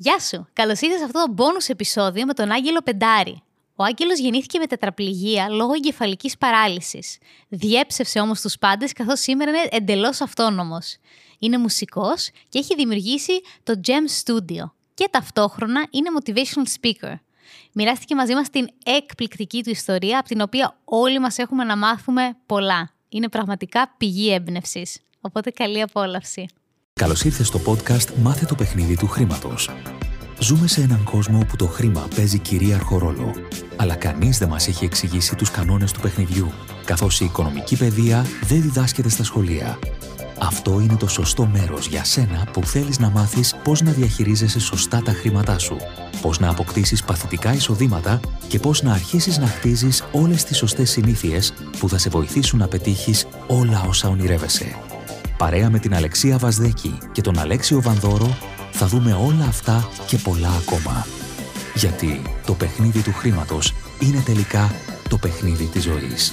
Γεια σου! Καλώς ήρθατε σε αυτό το bonus επεισόδιο με τον Άγγελο Πεντάρη. Ο Άγγελος γεννήθηκε με τετραπληγία λόγω εγκεφαλικής παράλυσης. Διέψευσε όμως τους πάντες καθώς σήμερα είναι εντελώς αυτόνομος. Είναι μουσικός και έχει δημιουργήσει το Gem Studio και ταυτόχρονα είναι motivational speaker. Μοιράστηκε μαζί μας την εκπληκτική του ιστορία, από την οποία όλοι μας έχουμε να μάθουμε πολλά. Είναι πραγματικά πηγή έμπνευσης. Οπότε καλή απόλαυση. Καλώς ήρθες στο podcast Μάθε το παιχνίδι του χρήματος. Ζούμε σε έναν κόσμο όπου το χρήμα παίζει κυρίαρχο ρόλο. Αλλά κανείς δεν μας έχει εξηγήσει τους κανόνες του παιχνιδιού, καθώς η οικονομική παιδεία δεν διδάσκεται στα σχολεία. Αυτό είναι το σωστό μέρος για σένα που θέλεις να μάθεις πώς να διαχειρίζεσαι σωστά τα χρήματά σου, πώς να αποκτήσεις παθητικά εισοδήματα και πώς να αρχίσεις να χτίζεις όλες τις σωστές συνήθειες που θα σε βοηθήσουν να πετύχεις όλα όσα ονειρεύεσαι. Παρέα με την Αλεξία Βασδέκη και τον Αλέξιο Βανδόρο θα δούμε όλα αυτά και πολλά ακόμα. Γιατί το παιχνίδι του χρήματος είναι τελικά το παιχνίδι της ζωής.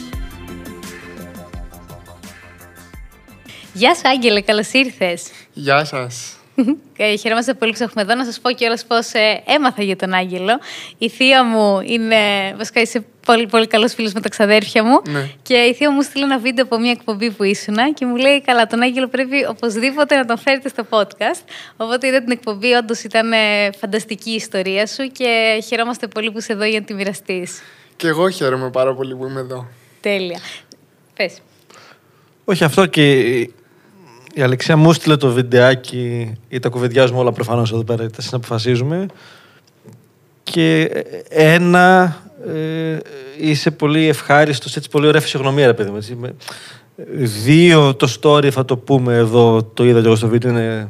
Γεια σου, Άγγελε, καλώς ήρθες. Γεια σας. Ε, χαιρόμαστε πολύ που σε έχουμε εδώ. Να σας πω κιόλας πώς ε, έμαθα για τον Άγγελο. Η θεία μου είναι. Βασικά είσαι πολύ, πολύ καλός φίλος με τα ξαδέρφια μου. Ναι. Και η θεία μου στείλε ένα βίντεο από μια εκπομπή που ήσουν και μου λέει: Καλά, τον Άγγελο πρέπει οπωσδήποτε να τον φέρετε στο podcast. Οπότε είδα την εκπομπή, όντως ήταν ε, φανταστική η ιστορία σου και χαιρόμαστε πολύ που είσαι εδώ για να τη μοιραστείς. Και εγώ χαίρομαι πάρα πολύ που είμαι εδώ. Τέλεια. Πες. Όχι αυτό και η Αλεξία μου έστειλε το βιντεάκι ή τα κουβεντιάζουμε όλα προφανώς εδώ πέρα, τα συναποφασίζουμε. Και ένα, ε, είσαι πολύ ευχάριστος, έτσι πολύ ωραία φυσιογνωμία ρε παιδί μου. έτσι. Με- Δύο, το story θα το πούμε εδώ, το είδα και εγώ στο βίντεο, είναι,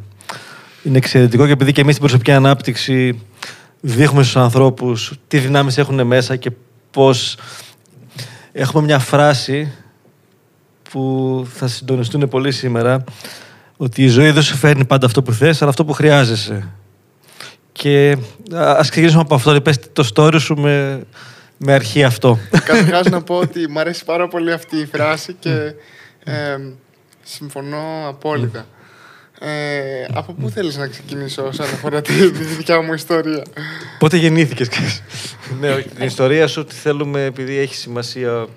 είναι εξαιρετικό και επειδή και εμείς στην προσωπική ανάπτυξη δείχνουμε στους ανθρώπους τι δυνάμεις έχουν μέσα και πώς έχουμε μια φράση που θα συντονιστούν πολύ σήμερα ότι η ζωή δεν σου φέρνει πάντα αυτό που θες, αλλά αυτό που χρειάζεσαι. Και α, ας ξεκινήσουμε από αυτό. Πες το story σου με, με αρχή αυτό. Καταρχάς να πω ότι μου αρέσει πάρα πολύ αυτή η φράση και ε, συμφωνώ απόλυτα. Ε, από πού θέλεις να ξεκινήσω όσον αφορά τη, τη δικιά μου ιστορία; Πότε γεννήθηκες. ναι, όχι, την ιστορία σου τη θέλουμε επειδή έχει σημασία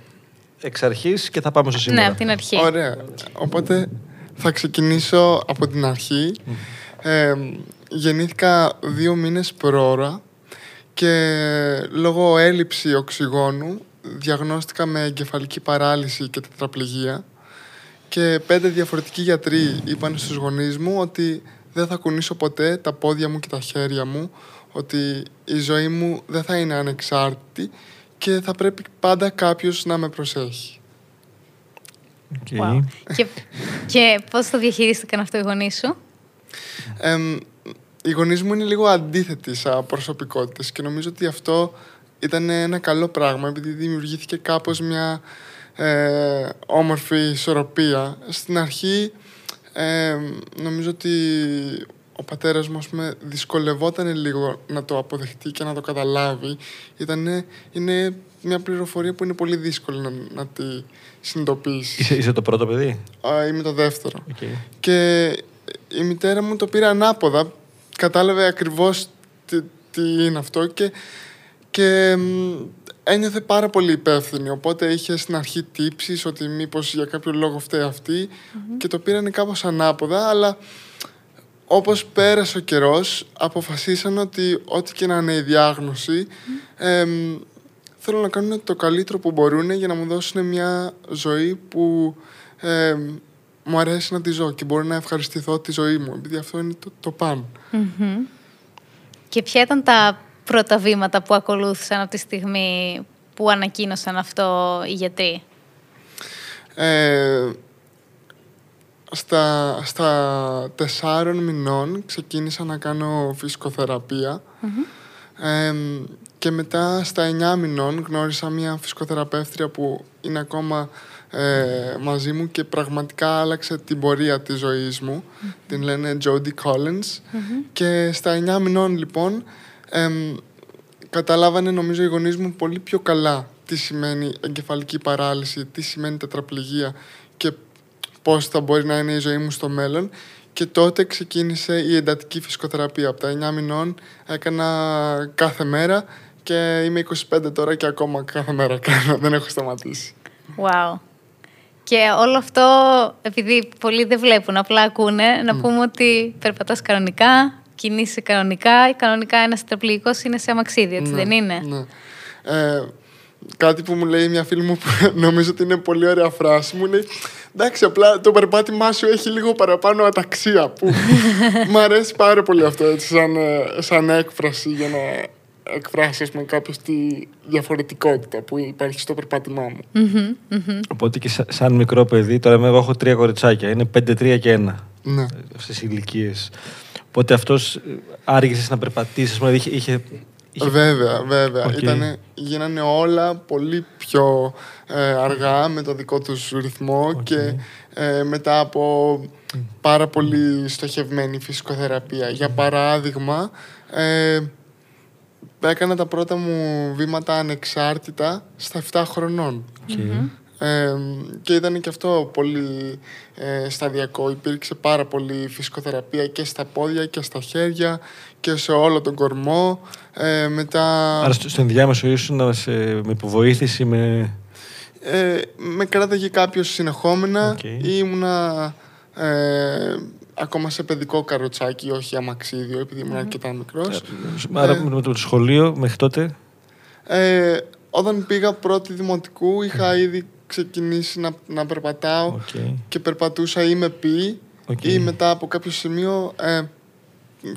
εξ αρχής και θα πάμε στο σήμερα. Ναι, από την αρχή. Ωραία. Οπότε θα ξεκινήσω από την αρχή. Ε, γεννήθηκα δύο μήνες προώρα και λόγω έλλειψη οξυγόνου διαγνώστηκα με εγκεφαλική παράλυση και τετραπληγία και πέντε διαφορετικοί γιατροί είπαν στους γονείς μου ότι δεν θα κουνήσω ποτέ τα πόδια μου και τα χέρια μου ότι η ζωή μου δεν θα είναι ανεξάρτητη και θα πρέπει πάντα κάποιος να με προσέχει. Οκ. Wow. και, και πώς το διαχειρίστηκαν αυτό οι γονείς σου; Εμ, οι γονείς μου είναι λίγο αντίθετοι σαν προσωπικότητες και νομίζω ότι αυτό ήταν ένα καλό πράγμα επειδή δημιουργήθηκε κάπως μια ε, όμορφη ισορροπία. Στην αρχή ε, νομίζω ότι ο πατέρας μου ας πούμε, δυσκολευόταν λίγο να το αποδεχτεί και να το καταλάβει. Ήτανε, είναι μια πληροφορία που είναι πολύ δύσκολη να, να τη συνειδητοποιήσεις. Είσαι, είσαι το πρώτο παιδί; Α, Είμαι το δεύτερο. Οκ. Και η μητέρα μου το πήρε ανάποδα. Κατάλαβε ακριβώς τι, τι είναι αυτό και, και μ, ένιωθε πάρα πολύ υπεύθυνη. Οπότε είχε στην αρχή τύψεις ότι μήπως για κάποιο λόγο φταίει αυτή και το πήρανε κάπως ανάποδα, αλλά όπως πέρασε ο καιρός αποφασίσαν ότι ό,τι και να είναι η διάγνωση εμ, θέλουν να κάνουν το καλύτερο που μπορούν για να μου δώσουν μια ζωή που εμ, μου αρέσει να τη ζω και μπορώ να ευχαριστηθώ τη ζωή μου επειδή αυτό είναι το, το παν. Και ποια ήταν τα πρώτα βήματα που ακολούθησαν από τη στιγμή που ανακοίνωσαν αυτό οι γιατροί; Ε, στα, στα τεσσάρων μηνών ξεκίνησα να κάνω φυσικοθεραπεία. Εμ, και μετά στα εννιά μηνών γνώρισα μια φυσικοθεραπεύτρια που είναι ακόμα ε, μαζί μου και πραγματικά άλλαξε την πορεία της ζωής μου. Την λένε Jodie Collins. Και στα εννιά μηνών λοιπόν εμ, καταλάβανε νομίζω οι γονείς μου πολύ πιο καλά τι σημαίνει εγκεφαλική παράλυση, τι σημαίνει τετραπληγία. και πώς θα μπορεί να είναι η ζωή μου στο μέλλον και τότε ξεκίνησε η εντατική φυσικοθεραπεία. Από τα 9 μηνών έκανα κάθε μέρα και είμαι 25 τώρα και ακόμα κάθε μέρα κάνω, δεν έχω σταματήσει. Wow. Και όλο αυτό, επειδή πολλοί δεν βλέπουν, απλά ακούνε, να πούμε ότι περπατάς κανονικά, κινείσαι κανονικά. Κανονικά ένας τετραπληγικός είναι σε αμαξίδι, έτσι Ναι, δεν είναι; Ναι. Ε, κάτι που μου λέει μια φίλη μου που νομίζω ότι είναι πολύ ωραία φράση μου λέει εντάξει απλά το περπάτημά σου έχει λίγο παραπάνω αταξία που μου αρέσει πάρα πολύ αυτό έτσι σαν, ε, σαν έκφραση για να εκφράσει ας πούμε κάποιος τη διαφορετικότητα που υπάρχει στο περπάτημά μου. Οπότε και σα- σαν μικρό παιδί, τώρα εγώ έχω τρία κοριτσάκια. Είναι 5, 3 και 1 Ναι. αυτές οι ηλικίες. Οπότε αυτός άργησες να περπατήσεις. Δηλαδή είχε, είχε, είχε- Βέβαια, βέβαια. Οκ. Ήτανε, γίνανε όλα πολύ πιο ε, αργά με το δικό τους ρυθμό και ε, μετά από πάρα πολύ στοχευμένη φυσικοθεραπεία. Για παράδειγμα, ε, έκανα τα πρώτα μου βήματα ανεξάρτητα στα 7 χρονών. Οκ. Ε, και ήταν και αυτό πολύ ε, σταδιακό. Υπήρξε πάρα πολύ φυσικοθεραπεία και στα πόδια και στα χέρια και σε όλο τον κορμό. Ε, μετά Άρα στο, στο ενδιάμεσο ήσουν σε, με υποβοήθηση, με. ε, με κράταγε κάποιος συνεχόμενα Οκ. ή ήμουνα ε, ακόμα σε παιδικό καροτσάκι, όχι αμαξίδιο, επειδή ήμουν αρκετά μικρός. Άρα Ε. με το σχολείο μέχρι τότε; Ε, όταν πήγα πρώτη δημοτικού είχα ήδη ξεκινήσει να, να περπατάω Οκ. και περπατούσα ή με πι Οκ. ή μετά από κάποιο σημείο ε,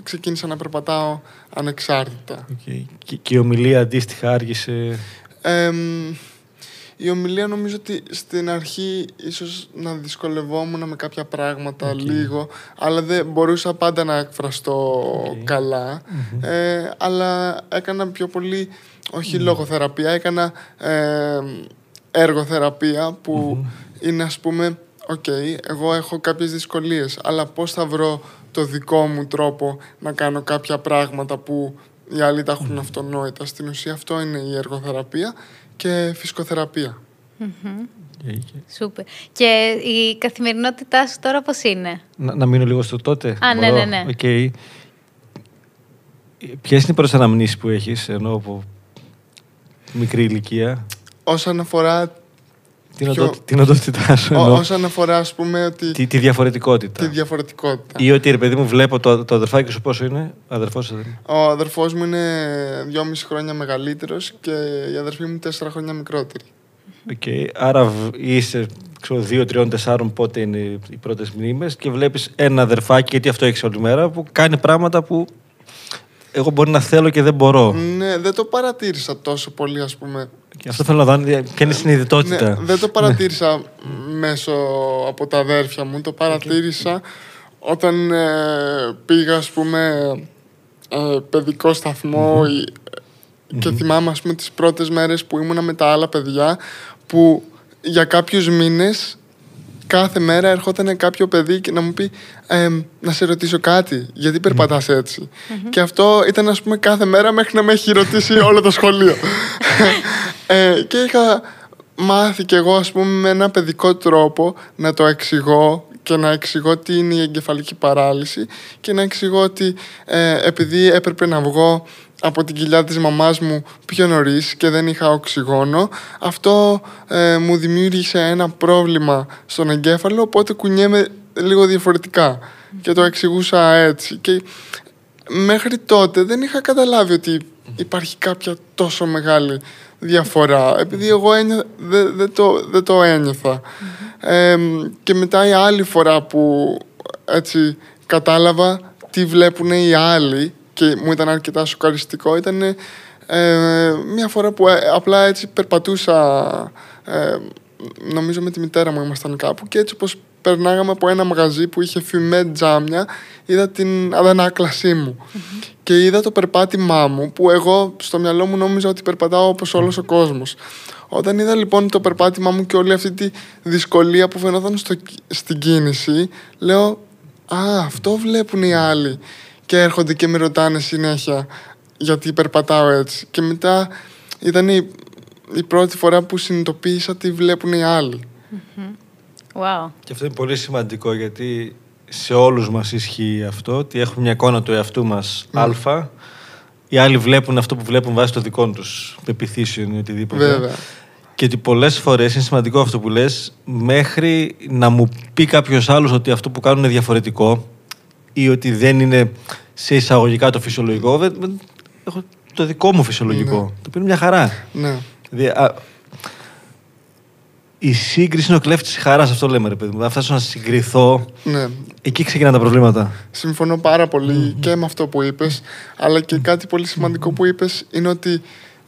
ξεκίνησα να περπατάω ανεξάρτητα. Οκ. Και, και η ομιλία αντίστοιχα άργησε. Ε, η ομιλία νομίζω ότι στην αρχή ίσως να δυσκολευόμουν με κάποια πράγματα λίγο, αλλά δεν μπορούσα πάντα να εκφραστώ Οκ. καλά. Ε, αλλά έκανα πιο πολύ, όχι λογοθεραπεία, έκανα ε, εργοθεραπεία που είναι ας πούμε, οκ, εγώ έχω κάποιες δυσκολίες, αλλά πώς θα βρω το δικό μου τρόπο να κάνω κάποια πράγματα που οι άλλοι τα έχουν αυτονόητα. Στην ουσία αυτό είναι η εργοθεραπεία και φυσικοθεραπεία. OK, OK. Σούπερ. Και η καθημερινότητά σου τώρα πώς είναι; Να, να μείνω λίγο στο τότε. Α, ναι, Μπορώ; ναι, ναι. Οκ. Ποιες είναι οι πρώτες αναμνήσεις που έχεις ενώ από μικρή ηλικία, Όσον αφορά, την, Ποιο- οντό, την οντότητά σου, ό, εννοώ, όσον αφορά ας πούμε ότι τη, τη διαφορετικότητα. τη διαφορετικότητα. Ή ότι ρε παιδί μου, βλέπω το, το αδερφάκι σου πόσο είναι. Αδερφός σου δεν είναι. Ο αδερφός μου είναι δυόμιση χρόνια μεγαλύτερος και η αδερφή μου τέσσερα χρόνια μικρότερη. Οκ. Άρα β- είσαι ξέρω, δύο, τριών, τεσσάρων πότε είναι οι πρώτες μνήμες και βλέπεις ένα αδερφάκι, γιατί αυτό έχεις όλη μέρα, που κάνει πράγματα που εγώ μπορεί να θέλω και δεν μπορώ. Ναι, δεν το παρατήρησα τόσο πολύ ας πούμε. Και αυτό θέλω να δω. αν- Ποια είναι η συνειδητότητα. Ναι, δεν το παρατήρησα μέσω από τα αδέρφια μου. Το παρατήρησα όταν ε, πήγα, ας πούμε, ε, παιδικό σταθμό ή- και θυμάμαι, ας πούμε, τις πρώτες μέρες που ήμουνα με τα άλλα παιδιά που για κάποιους μήνες κάθε μέρα ερχόταν κάποιο παιδί και να μου πει «Ε, να σε ρωτήσω κάτι, γιατί περπατάς έτσι. Και αυτό ήταν ας πούμε κάθε μέρα μέχρι να με έχει ρωτήσει όλο το σχολείο. ε, και είχα μάθει κι εγώ ας πούμε με ένα παιδικό τρόπο να το εξηγώ και να εξηγώ τι είναι η εγκεφαλική παράλυση και να εξηγώ ότι ε, επειδή έπρεπε να βγω από την κοιλιά της μαμάς μου πιο νωρίς και δεν είχα οξυγόνο αυτό ε, μου δημιούργησε ένα πρόβλημα στον εγκέφαλο οπότε κουνιέμαι λίγο διαφορετικά και το εξηγούσα έτσι. Και μέχρι τότε δεν είχα καταλάβει ότι υπάρχει κάποια τόσο μεγάλη διαφορά επειδή εγώ ένιω- δεν δεν το, δεν το ένιωθα. Ε, και μετά η άλλη φορά που έτσι κατάλαβα τι βλέπουν οι άλλοι και μου ήταν αρκετά σοκαριστικό. Ήταν ε, μια φορά που ε, απλά έτσι περπατούσα ε, νομίζω με τη μητέρα μου ήμασταν κάπου και έτσι πως περνάγαμε από ένα μαγαζί που είχε φημέ τζάμια είδα την αδανάκλασή μου. Και είδα το περπάτημά μου που εγώ στο μυαλό μου νόμιζα ότι περπατάω όπως όλος ο κόσμος. Όταν είδα λοιπόν το περπάτημά μου και όλη αυτή τη δυσκολία που φαινόταν στο, στην κίνηση λέω α αυτό βλέπουν οι άλλοι και έρχονται και με ρωτάνε συνέχεια γιατί περπατάω έτσι και μετά ήταν η, η πρώτη φορά που συνειδητοποίησα τι βλέπουν οι άλλοι Wow. Και αυτό είναι πολύ σημαντικό γιατί σε όλους μας ισχύει αυτό, ότι έχουμε μια εικόνα του εαυτού μας Ναι. α, οι άλλοι βλέπουν αυτό που βλέπουν βάσει των δικών τους πεπιθήσεων ή οτιδήποτε. Βέβαια. Και ότι πολλές φορές είναι σημαντικό αυτό που λες, μέχρι να μου πει κάποιος άλλος ότι αυτό που κάνουν είναι διαφορετικό ή ότι δεν είναι σε εισαγωγικά το φυσιολογικό, δεν- δεν- έχω το δικό μου φυσιολογικό, Ναι. το οποίο είναι μια χαρά. Ναι. Δηλαδή, α, η σύγκριση είναι ο κλέφτης χαράς, αυτό λέμε ρε παιδί μου. Αν φτάσω να συγκριθώ, ναι. εκεί ξεκινάνε τα προβλήματα. Συμφωνώ πάρα πολύ και με αυτό που είπες, αλλά και κάτι πολύ σημαντικό που είπες είναι ότι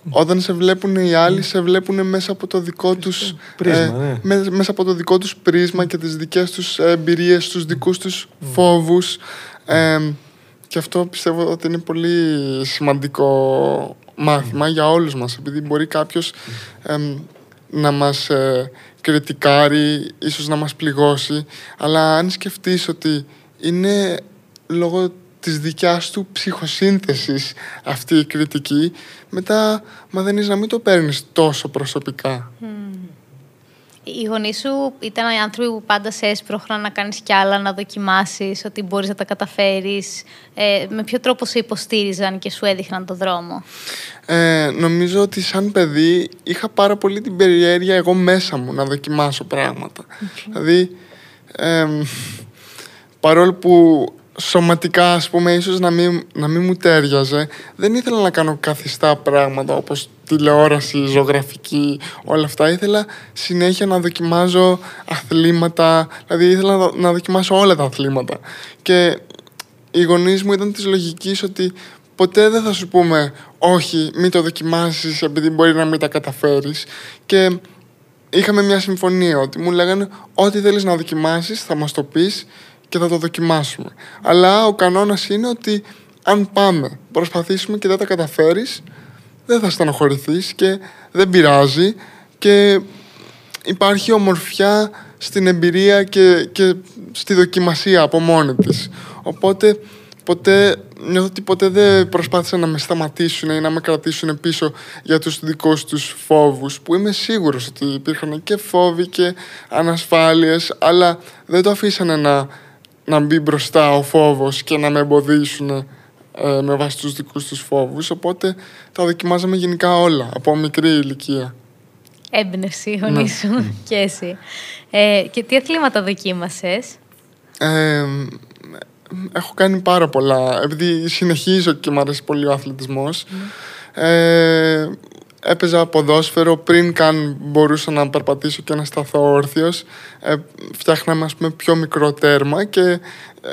όταν σε βλέπουν οι άλλοι, σε βλέπουν μέσα από το δικό τους Πρίσμα, ναι. με- μέσα από το δικό τους πρίσμα και τις δικές τους εμπειρίες, τους δικούς τους φόβους. Ε, και αυτό πιστεύω ότι είναι πολύ σημαντικό μάθημα για όλους μας, επειδή μπορεί κάποιος εμ, να μας ε, κριτικάρει, ίσως να μας πληγώσει, αλλά αν σκεφτείς ότι είναι λόγω της δικιάς του ψυχοσύνθεσης αυτή η κριτική, μετά μαθαίνεις να μην το παίρνεις τόσο προσωπικά. Οι γονείς σου ήταν οι άνθρωποι που πάντα σε έσπροχναν να κάνεις κι άλλα, να δοκιμάσεις, ότι μπορείς να τα καταφέρεις. Ε, με ποιο τρόπο σε υποστήριζαν και σου έδειχναν το δρόμο; Ε, νομίζω ότι σαν παιδί είχα πάρα πολύ την περιέργεια εγώ μέσα μου να δοκιμάσω πράγματα. Δηλαδή, εμ, παρόλο που σωματικά, ας πούμε, ίσως να μην, να μην μου τέριαζε, δεν ήθελα να κάνω καθιστά πράγματα όπως τηλεόραση, ζωγραφική, όλα αυτά. Ήθελα συνέχεια να δοκιμάζω αθλήματα, δηλαδή ήθελα να, να δοκιμάσω όλα τα αθλήματα. Και οι γονείς μου ήταν της λογικής ότι ποτέ δεν θα σου πούμε όχι, μην το δοκιμάσεις επειδή μπορεί να μην τα καταφέρεις και είχαμε μια συμφωνία ότι μου λέγανε ό,τι θέλεις να δοκιμάσεις θα μας το πεις και θα το δοκιμάσουμε. Αλλά ο κανόνας είναι ότι αν πάμε, προσπαθήσουμε και δεν τα καταφέρεις δεν θα στενοχωρηθείς και δεν πειράζει και υπάρχει ομορφιά στην εμπειρία και, και στη δοκιμασία από μόνη της. Οπότε ποτέ, νιώθω ότι ποτέ δεν προσπάθησαν να με σταματήσουν ή να με κρατήσουν πίσω για τους δικούς τους φόβους που είμαι σίγουρος ότι υπήρχαν και φόβοι και ανασφάλειες αλλά δεν το αφήσανε να, να μπει μπροστά ο φόβος και να με εμποδίσουν ε, με βάση τους δικούς τους φόβους οπότε τα δοκιμάζαμε γενικά όλα από μικρή ηλικία. Έμπνευση, οι γονείς σου και εσύ. Ε, και τι αθλήματα δοκίμασες; Ε, έχω κάνει πάρα πολλά. Επειδή συνεχίζω και μου αρέσει πολύ ο αθλητισμός. Ε, έπαιζα ποδόσφαιρο πριν καν μπορούσα να περπατήσω και να σταθώ όρθιος. Ε, φτιάχναμε ας πούμε πιο μικρό τέρμα και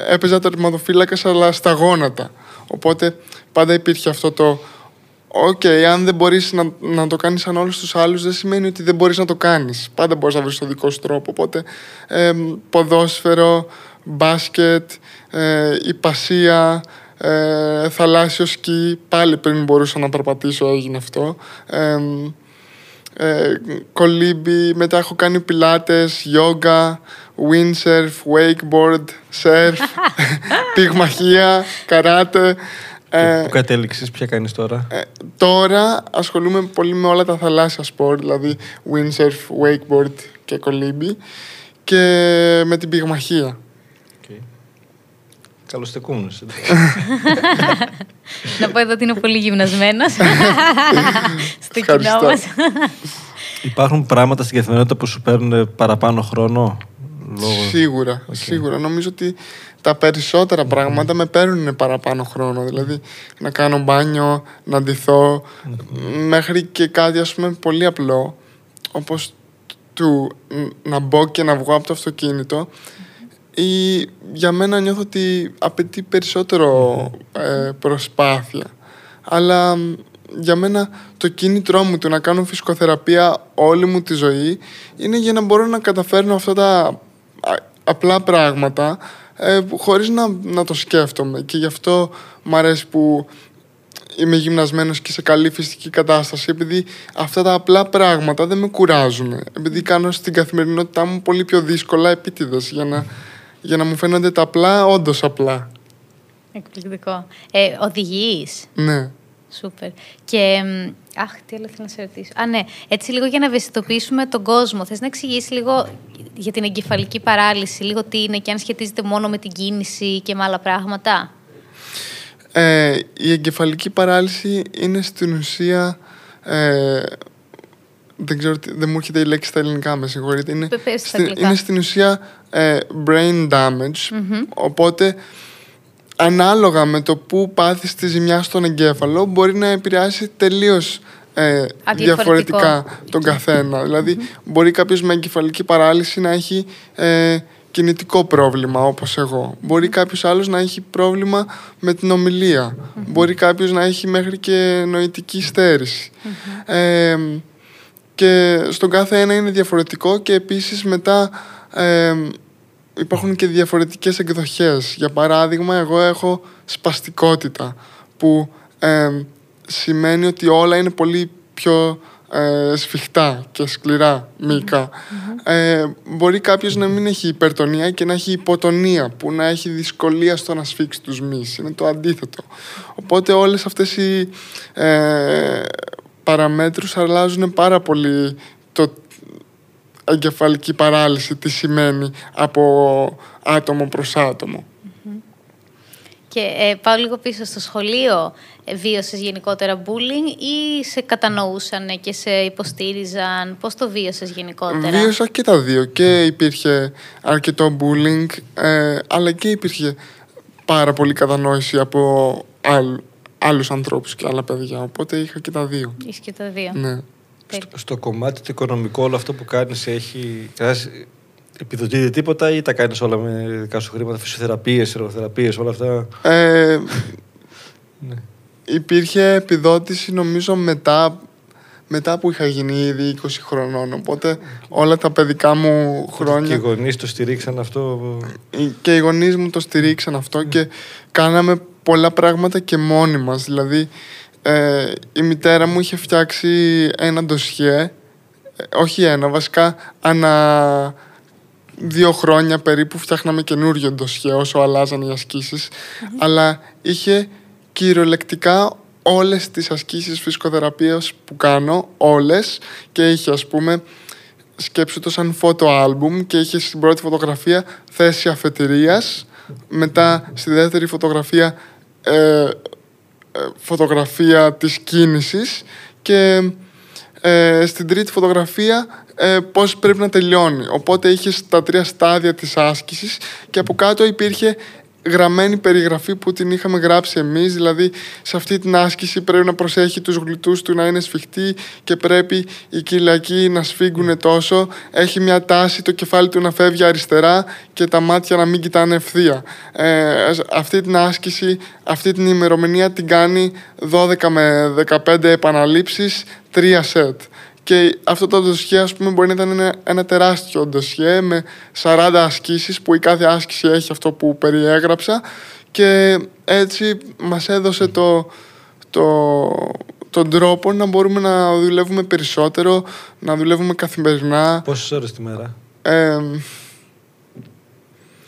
έπαιζα τερματοφύλακας αλλά στα γόνατα. Οπότε πάντα υπήρχε αυτό το Οκ, αν δεν μπορείς να, να το κάνεις σαν όλους τους άλλους δεν σημαίνει ότι δεν μπορείς να το κάνεις. Πάντα μπορείς να βρεις το δικό σου τρόπο. Οπότε ε, ποδόσφαιρο, μπάσκετ, ε, ιππασία, ε, θαλάσσιο σκι, πάλι πριν μπορούσα να περπατήσω έγινε αυτό. Ε, ε, κολύμπι, μετά έχω κάνει pilates, yoga, windsurf, wakeboard, surf, πυγμαχία, καράτε. Ε, Πού κατέληξες, ποια κάνεις τώρα; ε, τώρα ασχολούμαι πολύ με όλα τα θαλάσσια σπορ, δηλαδή windsurf, wakeboard και κολύμπι και με την πυγμαχία. Okay. Καλοστεκούμενος. να πω εδώ ότι είναι πολύ γυμνασμένος στο κοινό Ευχαριστώ. μας. Υπάρχουν πράγματα στην καθημερινότητα που σου παίρνουν παραπάνω χρόνο; Λόγω... Σίγουρα, σίγουρα. Νομίζω ότι τα περισσότερα πράγματα με παίρνουν παραπάνω χρόνο. Δηλαδή να κάνω μπάνιο, να ντυθώ, μέχρι και κάτι ας πούμε πολύ απλό, όπως του να μπω και να βγω από το αυτοκίνητο ή για μένα νιώθω ότι απαιτεί περισσότερο ε, προσπάθεια. Αλλά μ, για μένα το κίνητρό μου του να κάνω φυσικοθεραπεία όλη μου τη ζωή είναι για να μπορώ να καταφέρνω αυτά τα α- απλά πράγματα ε, που- χωρίς να, να το σκέφτομαι. Και γι' αυτό μου αρέσει που είμαι γυμνασμένος και σε καλή φυσική κατάσταση επειδή αυτά τα απλά πράγματα δεν με κουράζουν. Επειδή κάνω στην καθημερινότητά μου πολύ πιο δύσκολα επίτηδες για να, για να μου φαίνονται τα απλά όντως απλά. Εκπληκτικό. Ε, οδηγείς. Ναι. Σούπερ. Και. μ, Αχ, τι άλλο θέλω να σε ρωτήσω. Α, ναι. Έτσι, λίγο για να ευαισθητοποιήσουμε τον κόσμο. Θες να εξηγήσεις λίγο για την εγκεφαλική παράλυση, λίγο τι είναι και αν σχετίζεται μόνο με την κίνηση και με άλλα πράγματα; Ε, η εγκεφαλική παράλυση είναι στην ουσία. Ε, δεν ξέρω, τι- δεν μου έρχεται η λέξη στα ελληνικά, με συγχωρείτε. Είναι, Πε- πες στα στην, αγγλικά. είναι στην ουσία ε, brain damage. Οπότε, ανάλογα με το που πάθεις τη ζημιά στον εγκέφαλο, μπορεί να επηρεάσει τελείως ε, διαφορετικά τον καθένα. Δηλαδή, μπορεί κάποιος με εγκεφαλική παράλυση να έχει ε, κινητικό πρόβλημα, όπως εγώ. Μπορεί κάποιος άλλος να έχει πρόβλημα με την ομιλία. Μπορεί κάποιος να έχει μέχρι και νοητική στέρηση. Ε, και στον κάθε ένα είναι διαφορετικό και επίσης μετά ε, υπάρχουν και διαφορετικές εκδοχές. Για παράδειγμα, εγώ έχω σπαστικότητα που ε, σημαίνει ότι όλα είναι πολύ πιο ε, σφιχτά και σκληρά μυϊκά. Ε, μπορεί κάποιος να μην έχει υπερτονία και να έχει υποτονία που να έχει δυσκολία στο να σφίξει τους μυς. Είναι το αντίθετο. Οπότε όλες αυτές οι ε, παραμέτρους αλλάζουν πάρα πολύ το εγκεφαλική παράλυση τι σημαίνει από άτομο προς άτομο. Και ε, πάω λίγο πίσω στο σχολείο. Ε, βίωσες γενικότερα bullying ή σε κατανοούσαν και σε υποστήριζαν; Πώς το βίωσες γενικότερα; Βίωσα και τα δύο. Και υπήρχε αρκετό bullying, ε, αλλά και υπήρχε πάρα πολύ κατανόηση από άλλ, άλλους ανθρώπους και άλλα παιδιά. Οπότε είχα και τα δύο. Είσαι και τα δύο. Ναι. Τέλεια. Στο κομμάτι το οικονομικό, όλο αυτό που κάνεις έχει. καταρχάς, Επιδοτείται τίποτα ή τα κάνεις όλα με δικά σου χρήματα, φυσιοθεραπείες, εργοθεραπείες, όλα αυτά; Ε, Ναι. υπήρχε επιδότηση νομίζω μετά, μετά που είχα γίνει ήδη 20 χρονών. Οπότε όλα τα παιδικά μου Και οι χρόνια γονείς το στηρίξαν αυτό; και οι γονείς μου το στηρίξαν αυτό και κάναμε πολλά πράγματα και μόνοι μας. Δηλαδή ε, η μητέρα μου είχε φτιάξει ένα ντοσιέ, ε, όχι ένα, βασικά ανά δύο χρόνια περίπου φτιάχναμε καινούριο ντοσιέ όσο αλλάζαν οι ασκησεις αλλά είχε κυριολεκτικά όλες τις ασκήσεις φυσικοθεραπείας που κάνω, όλες και είχε ας πούμε σκέψου το σαν φώτο άλμπουμ και είχε στην πρώτη φωτογραφία θέση αφετηρίας μετά στη δεύτερη φωτογραφία ε, ε, φωτογραφία της κίνησης και ε, στην τρίτη φωτογραφία ε, πώς πρέπει να τελειώνει. Οπότε είχες τα τρία στάδια της άσκησης και από κάτω υπήρχε γραμμένη περιγραφή που την είχαμε γράψει εμείς, δηλαδή σε αυτή την άσκηση πρέπει να προσέχει τους γλουτούς του να είναι σφιχτοί και πρέπει οι κοιλιακοί να σφίγγουν τόσο, έχει μια τάση το κεφάλι του να φεύγει αριστερά και τα μάτια να μην κοιτάνε ευθεία. Ε, αυτή την άσκηση, αυτή την ημερομηνία την κάνει 12 με 15 επαναλήψεις, 3 σετ. Και αυτό το ντοσιέ, ας πούμε, μπορεί να ήταν ένα, ένα τεράστιο ντοσιέ με 40 ασκήσεις που η κάθε άσκηση έχει αυτό που περιέγραψα και έτσι μας έδωσε το, το, τον τρόπο να μπορούμε να δουλεύουμε περισσότερο, να δουλεύουμε καθημερινά. Πόσες ώρες τη μέρα; Ε,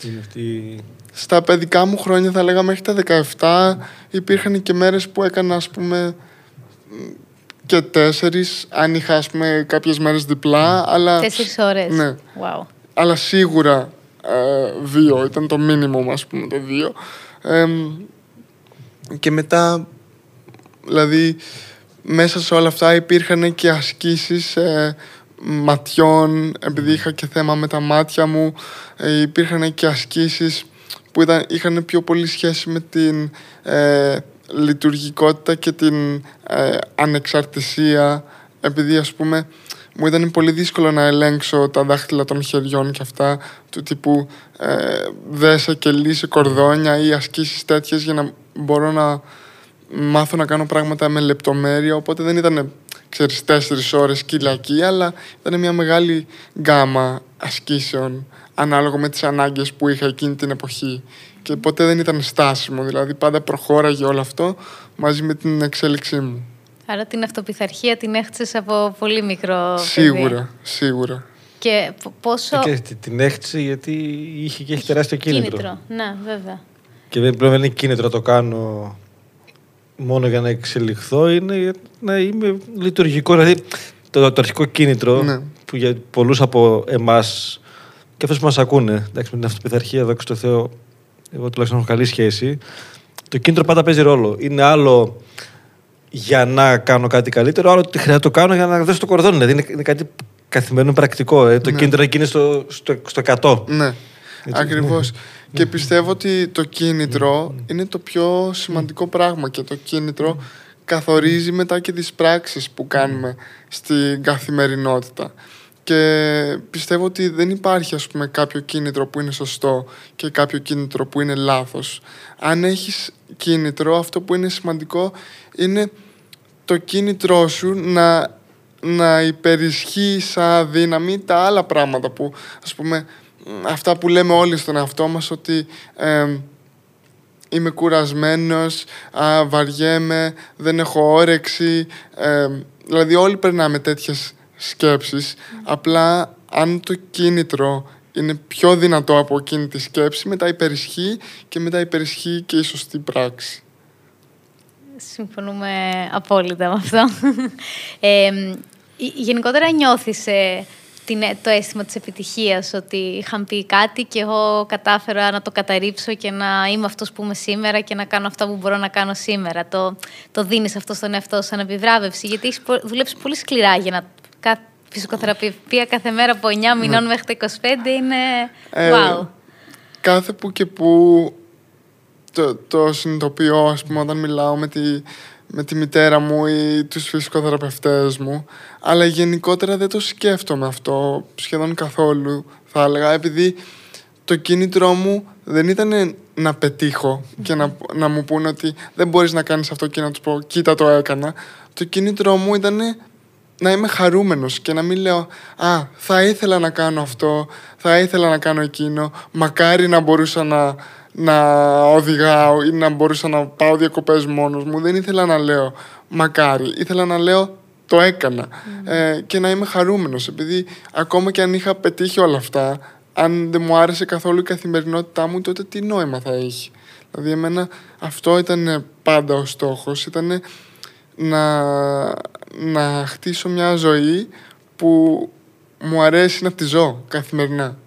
είναι αυτή. στα παιδικά μου χρόνια, θα λέγαμε μέχρι τα 17, υπήρχαν και μέρες που έκανα, ας πούμε, και τέσσερις, αν είχα, ας πούμε, κάποιες μέρες διπλά, αλλά... Τέσσερις ώρες. Ναι. Wow. αλλά σίγουρα ε, δύο, ήταν το μήνυμο ας πούμε το δύο. Ε, και μετά, δηλαδή, μέσα σε όλα αυτά υπήρχαν και ασκήσεις ε, ματιών, επειδή είχα και θέμα με τα μάτια μου, ε, υπήρχαν και ασκήσεις που ήταν, είχαν πιο πολύ σχέση με την ε, λειτουργικότητα και την ε, ανεξαρτησία, επειδή ας πούμε μου ήταν πολύ δύσκολο να ελέγξω τα δάχτυλα των χεριών και αυτά του τύπου ε, δέσα και λύσε κορδόνια ή ασκήσεις τέτοιες για να μπορώ να μάθω να κάνω πράγματα με λεπτομέρεια. Οπότε δεν ήταν ξέρεις τέσσερις ώρες κυλακή αλλά ήταν μια μεγάλη γκάμα ασκήσεων ανάλογα με τις ανάγκες που είχα εκείνη την εποχή και ποτέ δεν ήταν στάσιμο δηλαδή πάντα προχώραγε όλο αυτό μαζί με την εξέλιξή μου Άρα την αυτοπιθαρχία την έχτισες από πολύ μικρό παιδί. Σίγουρα, σίγουρα. Και π- πόσο... Και τη- την έχτισε γιατί είχε και έχει τεράστιο κίνητρο. Ναι, βέβαια. Και δεν πλέον δεν είναι κίνητρο να το κάνω μόνο για να εξελιχθώ, είναι να είμαι λειτουργικό. Δηλαδή, το, το αρχικό κίνητρο Ναι. που για πολλούς από εμάς και αυτούς που μας ακούνε, εντάξει, με την αυτοπιθαρχία, δόξα τω Θεώ, εγώ τουλάχιστον έχω καλή σχέση, το κίνητρο πάντα παίζει ρόλο. Είναι άλλο για να κάνω κάτι καλύτερο, άλλο ότι χρειάζεται να το κάνω για να δώσω το κορδόνι. Δηλαδή είναι, είναι κάτι καθημερινό πρακτικό. Ε. Το Ναι. κίνητρο εκεί είναι στο, στο, στο 100. Ναι, Έτσι, ακριβώς. Και πιστεύω ότι το κίνητρο είναι το πιο σημαντικό πράγμα και το κίνητρο καθορίζει μετά και τις πράξεις που κάνουμε στην καθημερινότητα. Και πιστεύω ότι δεν υπάρχει ας πούμε κάποιο κίνητρο που είναι σωστό και κάποιο κίνητρο που είναι λάθος. Αν έχεις κίνητρο, αυτό που είναι σημαντικό είναι το κίνητρό σου να, να υπερισχύει σαν δύναμη τα άλλα πράγματα που ας πούμε μ, αυτά που λέμε όλοι στον εαυτό μας ότι εμ, είμαι κουρασμένος, α, βαριέμαι, δεν έχω όρεξη. εμ, δηλαδή όλοι περνάμε τέτοιες σκέψεις. Απλά αν το κίνητρο είναι πιο δυνατό από εκείνη τη σκέψη, μετά υπερισχύει και μετά υπερισχύει και η σωστή πράξη. Συμφωνούμε απόλυτα με αυτό. Ε, γε- γενικότερα νιώθεις ε, την, το αίσθημα της επιτυχίας ότι είχαν πει κάτι και εγώ κατάφερα να το καταρρύψω και να είμαι αυτός που είμαι σήμερα και να κάνω αυτά που μπορώ να κάνω σήμερα. Το, το δίνεις αυτό στον εαυτό σου σαν επιβράβευση γιατί έχεις πο- δουλέψεις πολύ σκληρά για να... κα- Φυσικοθεραπεία κάθε μέρα από 9 μηνών μέχρι τα 25 είναι Ε, wow. κάθε που και που το, το συνειδητοποιώ, ας πούμε, όταν μιλάω με τη, με τη μητέρα μου ή τους φυσικοθεραπευτές μου, αλλά γενικότερα δεν το σκέφτομαι αυτό σχεδόν καθόλου, θα έλεγα, επειδή το κίνητρό μου δεν ήταν να πετύχω και να, να μου πούνε ότι δεν μπορείς να κάνεις αυτό και να τους πω κοίτα το έκανα. Το κίνητρό μου ήταν να είμαι χαρούμενος και να μην λέω «Α, θα ήθελα να κάνω αυτό, θα ήθελα να κάνω εκείνο, μακάρι να μπορούσα να, να οδηγάω ή να μπορούσα να πάω διακοπές μόνος μου». Δεν ήθελα να λέω «μακάρι», ήθελα να λέω «το έκανα» ε, και να είμαι χαρούμενος επειδή ακόμα και αν είχα πετύχει όλα αυτά αν δεν μου άρεσε καθόλου η καθημερινότητά μου τότε τι νόημα θα έχει. Δηλαδή εμένα αυτό ήταν πάντα ο στόχος, ήταν να, να χτίσω μια ζωή που μου αρέσει να τη ζω καθημερινά.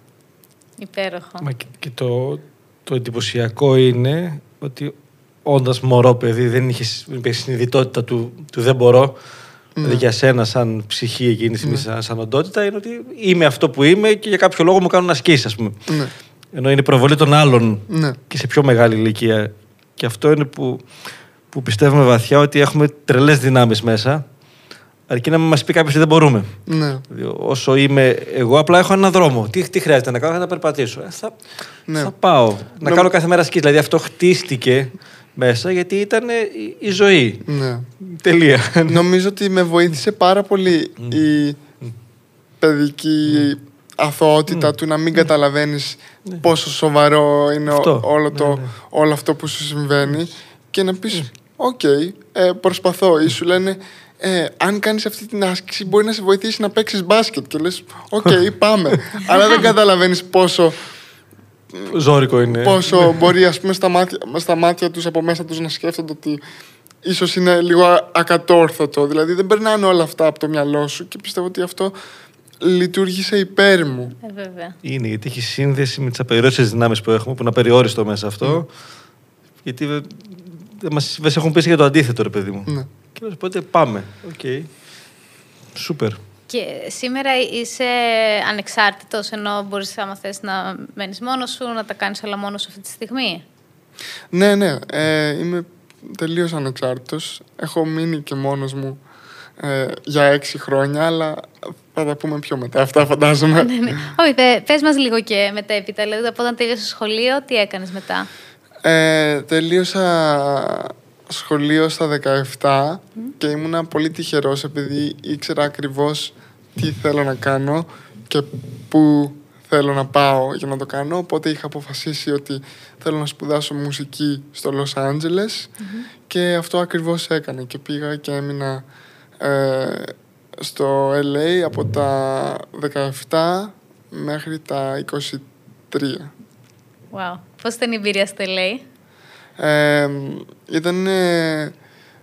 Υπέροχο. Μα και, και το, το εντυπωσιακό είναι ότι όντας μωρό παιδί δεν είχες συνειδητότητα του, του δεν μπορώ. Δηλαδή για σένα, σαν ψυχή εκείνη τη στιγμή, σαν, σαν οντότητα, είναι ότι είμαι αυτό που είμαι και για κάποιο λόγο μου κάνουν ασκήσεις, ας πούμε. Ναι, Ενώ είναι προβολή των άλλων ναι, και σε πιο μεγάλη ηλικία. Και αυτό είναι που, που πιστεύουμε βαθιά ότι έχουμε τρελές δυνάμεις μέσα. Αρκεί να μας πει κάποιος ότι δεν μπορούμε. ναι, Δηλαδή, όσο είμαι εγώ, απλά έχω έναν δρόμο. Τι, τι χρειάζεται να κάνω, θα περπατήσω. Ε, θα, Ναι. θα πάω. Να Νομ- κάνω κάθε μέρα σκι. Δηλαδή αυτό χτίστηκε μέσα γιατί ήταν ε, η, η ζωή. ναι. Τελεία. Νομίζω ότι με βοήθησε πάρα πολύ η παιδική αθωότητα του να μην καταλαβαίνεις πόσο σοβαρό είναι ο- Αυτό. όλο, Ναι, το, ναι. όλο αυτό που σου συμβαίνει και να πεις «OK, ε, προσπαθώ» ή σου λένε ε, «Αν κάνεις αυτή την άσκηση μπορεί να σε βοηθήσει να παίξεις μπάσκετ» και λες «OK, πάμε» αλλά δεν καταλαβαίνεις πόσο Ζόρικο είναι. πόσο μπορεί ας πούμε στα μάτια, στα μάτια τους από μέσα τους να σκέφτονται ότι ίσως είναι λίγο α- ακατόρθωτο. Δηλαδή δεν περνάνε όλα αυτά από το μυαλό σου και πιστεύω ότι αυτό λειτούργησε υπέρ μου. Ε, βέβαια. Είναι γιατί έχει σύνδεση με τις απεριόριστες δυνάμεις που έχουμε, που είναι απεριόριστο μέσα αυτό. Γιατί δεν μας, μας έχουν πει για το αντίθετο, ρε παιδί μου. Ναι. Και να σου πω ότι πάμε. Οκ. Σούπερ. Και σήμερα είσαι ανεξάρτητος, ενώ μπορείς άμα θες να μένεις μόνος σου, να τα κάνεις όλα μόνος σου αυτή τη στιγμή; Ναι, ναι, ε, είμαι τελείως ανεξάρτητος. Έχω μείνει και μόνος μου ε, για έξι χρόνια, αλλά θα τα πούμε πιο μετά. Αυτά φαντάζομαι. Ναι, ναι. Όχι, πε- πες μας λίγο και μετέπειτα. Δηλαδή, από όταν τελείωσες το σχολείο, τι έκανες μετά; Ε, τελείωσα σχολείο στα 17 και ήμουνα πολύ τυχερός επειδή ήξερα ακριβώς τι θέλω να κάνω και πού θέλω να πάω για να το κάνω. Οπότε είχα αποφασίσει ότι θέλω να σπουδάσω μουσική στο Λος Άντζελες και αυτό ακριβώς έκανα και πήγα και έμεινα ε, στο LA από τα 17 μέχρι τα 23. Wow. Πώς ήταν η εμπειρία στο LA. Ε, ήταν ε,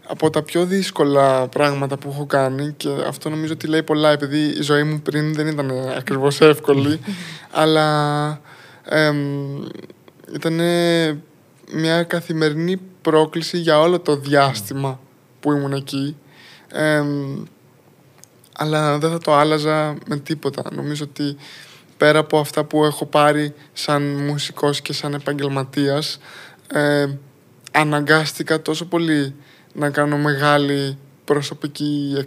από τα πιο δύσκολα πράγματα που έχω κάνει και αυτό νομίζω ότι λέει πολλά επειδή η ζωή μου πριν δεν ήταν ακριβώς εύκολη αλλά ήταν μια καθημερινή πρόκληση για όλο το διάστημα που ήμουν εκεί αλλά δεν θα το άλλαζα με τίποτα. Νομίζω ότι πέρα από αυτά που έχω πάρει σαν μουσικός και σαν επαγγελματίας ε, αναγκάστηκα τόσο πολύ να κάνω μεγάλη προσωπική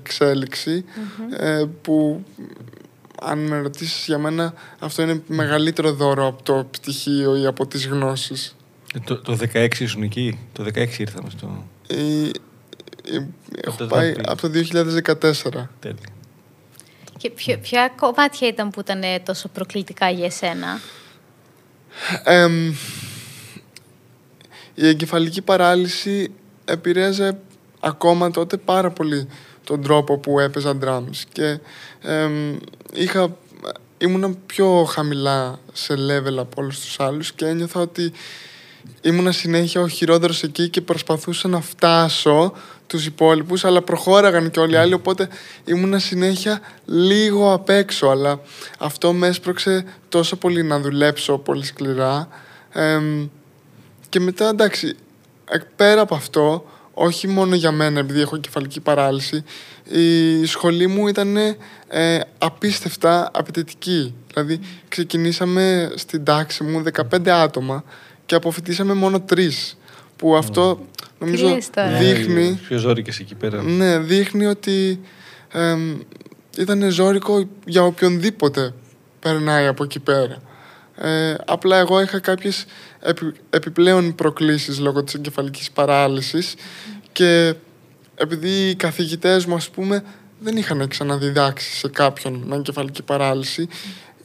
ε, που αν με ρωτήσεις για μένα αυτό είναι μεγαλύτερο δώρο από το πτυχίο ή από τις γνώσεις. Ε, το, το 16 ήσουν εκεί, το 16 ήρθαμε στο... Ε, έχω πάει από το 2014. Τέλεια. Και ποιο, ποια κομμάτια ήταν που ήταν τόσο προκλητικά για εσένα; η εγκεφαλική παράλυση επηρέαζε ακόμα τότε πάρα πολύ τον τρόπο που έπαιζα drums. Και είχα, ήμουνα πιο χαμηλά σε level από όλους τους άλλους και ένιωθα ότι ήμουνα συνέχεια ο χειρότερος εκεί και προσπαθούσα να φτάσω τους υπόλοιπους αλλά προχώραγαν και όλοι οι άλλοι οπότε ήμουνα συνέχεια λίγο απ' έξω αλλά αυτό με έσπρωξε τόσο πολύ να δουλέψω πολύ σκληρά. Και μετά εντάξει πέρα από αυτό όχι μόνο για μένα επειδή έχω κεφαλική παράλυση η σχολή μου ήταν ε, απίστευτα απαιτητική. Δηλαδή ξεκινήσαμε στην τάξη μου 15 άτομα και αποφυτίσαμε μόνο τρεις που αυτό νομίζω δείχνει... Ναι, πιο ζώρικες εκεί πέρα. Ναι, δείχνει ότι ε, ήταν ζώρικο για οποιονδήποτε περνάει από εκεί πέρα. Ε, απλά εγώ είχα κάποιες επιπλέον προκλήσεις λόγω της εγκεφαλικής παράλυσης και επειδή οι καθηγητές μου ας πούμε δεν είχαν ξαναδιδάξει σε κάποιον με εγκεφαλική παράλυση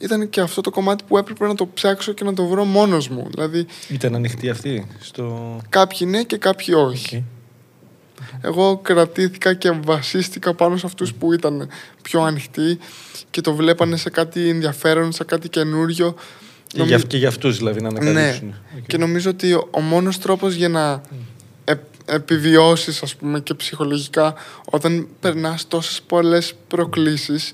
ήταν και αυτό το κομμάτι που έπρεπε να το ψάξω και να το βρω μόνος μου. Δηλαδή, ήταν ανοιχτή αυτή στο... Κάποιοι ναι και κάποιοι όχι. Εγώ κρατήθηκα και βασίστηκα πάνω σε αυτούς που ήταν πιο ανοιχτοί και το βλέπανε σε κάτι ενδιαφέρον, σε κάτι καινούριο. Νομι... Και για αυτούς δηλαδή να ανακαλύψουν. Ναι. Και νομίζω ότι ο μόνος τρόπος για να ε, επιβιώσεις ας πούμε και ψυχολογικά όταν περνάς τόσες πολλές προκλήσεις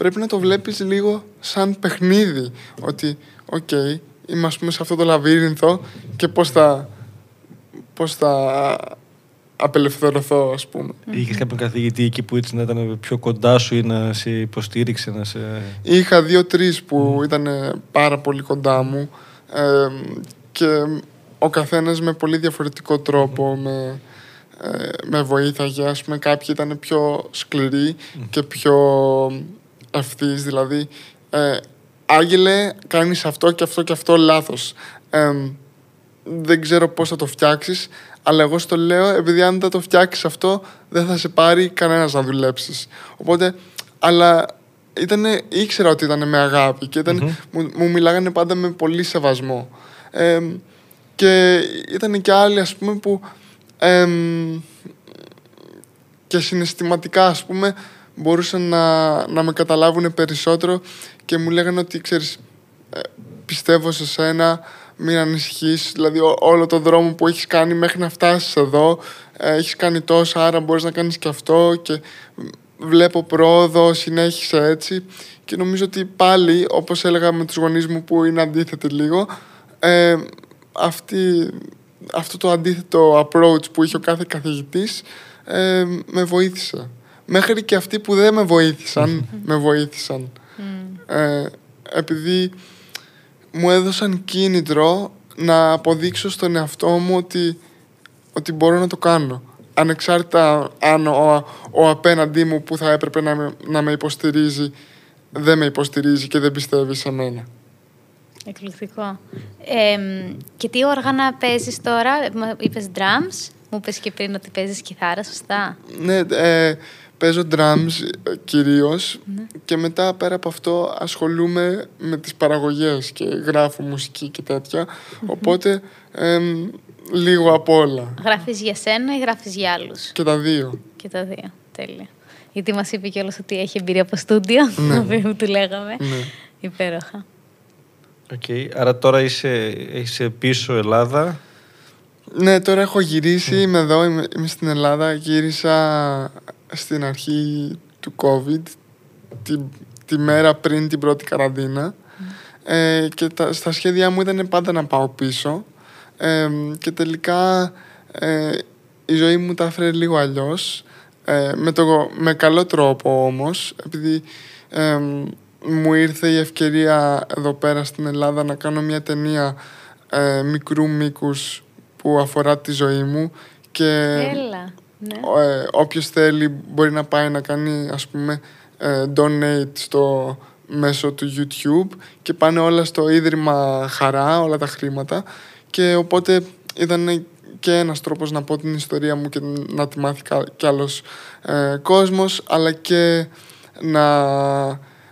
πρέπει να το βλέπεις λίγο σαν παιχνίδι. Ότι, OK, okay, είμαστε σε αυτό το λαβύρινθο και πώς θα, πώς θα απελευθερωθώ, ας πούμε. Είχες κάποιον καθηγητή εκεί που έτσι να ήταν πιο κοντά σου ή να σε υποστήριξε, να σε... Είχα δύο-τρεις που ήταν πάρα πολύ κοντά μου και ο καθένας με πολύ διαφορετικό τρόπο με, ε, με βοήθαγε. Ας πούμε, κάποιοι ήταν πιο σκληροί και πιο ευθύς, δηλαδή ε, Άγγελε, κάνεις αυτό και αυτό και αυτό λάθος. δεν ξέρω πώς θα το φτιάξεις, αλλά εγώ στο λέω, επειδή αν δεν το φτιάξεις αυτό, δεν θα σε πάρει κανένας να δουλέψεις. Οπότε, αλλά ήτανε, ήξερα ότι ήταν με αγάπη και ηταν μου, μου μιλάγανε πάντα με πολύ σεβασμό. και ήταν και άλλοι, ας πούμε, που και συναισθηματικά, ας πούμε, μπορούσαν να, να με καταλάβουν περισσότερο και μου λέγανε ότι ξέρεις, ε, πιστεύω σε σένα, μην ανησυχείς, δηλαδή όλο το δρόμο που έχεις κάνει μέχρι να φτάσεις εδώ, ε, έχεις κάνει τόσο, άρα μπορείς να κάνεις και αυτό και βλέπω πρόοδο, συνέχισε έτσι. Και νομίζω ότι πάλι, όπως έλεγα με τους γονείς μου που είναι αντίθετοι λίγο, ε, αυτή, αυτό το αντίθετο approach που είχε ο κάθε καθηγητής ε, με βοήθησε μέχρι και αυτοί που δεν με βοήθησαν, με βοήθησαν. Ε, επειδή μου έδωσαν κίνητρο να αποδείξω στον εαυτό μου ότι, ότι μπορώ να το κάνω. Ανεξάρτητα αν ο, ο απέναντί μου που θα έπρεπε να με, να με υποστηρίζει δεν με υποστηρίζει και δεν πιστεύει σε μένα. Εκπληκτικό. και τι όργανα παίζεις τώρα, είπες drums, μου είπες και πριν ότι παίζεις κιθάρα, σωστά; Ναι, ε, παίζω drums ε, κυρίως ναι. και μετά πέρα από αυτό ασχολούμαι με τις παραγωγές και γράφω μουσική και τέτοια. Οπότε λίγο απ' όλα. Γράφεις για σένα ή γράφεις για άλλους; Και τα δύο. Και τα δύο. Τέλεια. Γιατί μας είπε κιόλας ότι έχει εμπειρία από στούντιο, ναι. που του λέγαμε. Ναι. Υπέροχα. Okay. Άρα τώρα είσαι, είσαι πίσω Ελλάδα. Ναι, τώρα έχω γυρίσει, είμαι εδώ, είμαι, είμαι στην Ελλάδα. Γύρισα στην αρχή του COVID, τη, τη μέρα πριν την πρώτη καραντίνα. Ε, και τα, στα σχέδιά μου ήταν πάντα να πάω πίσω. Ε, και τελικά ε, η ζωή μου τα έφερε λίγο αλλιώς. Ε, με, το, με καλό τρόπο όμως, επειδή ε, μου ήρθε η ευκαιρία εδώ πέρα στην Ελλάδα να κάνω μια ταινία ε, μικρού μήκους που αφορά τη ζωή μου και Έλα. Ναι. ε, όποιος θέλει μπορεί να πάει να κάνει ας πούμε ε, donate στο μέσω του YouTube και πάνε όλα στο Ίδρυμα Χαρά, όλα τα χρήματα και οπότε ήταν και ένας τρόπος να πω την ιστορία μου και να τη μάθει κα- κι άλλος ε, κόσμος αλλά και να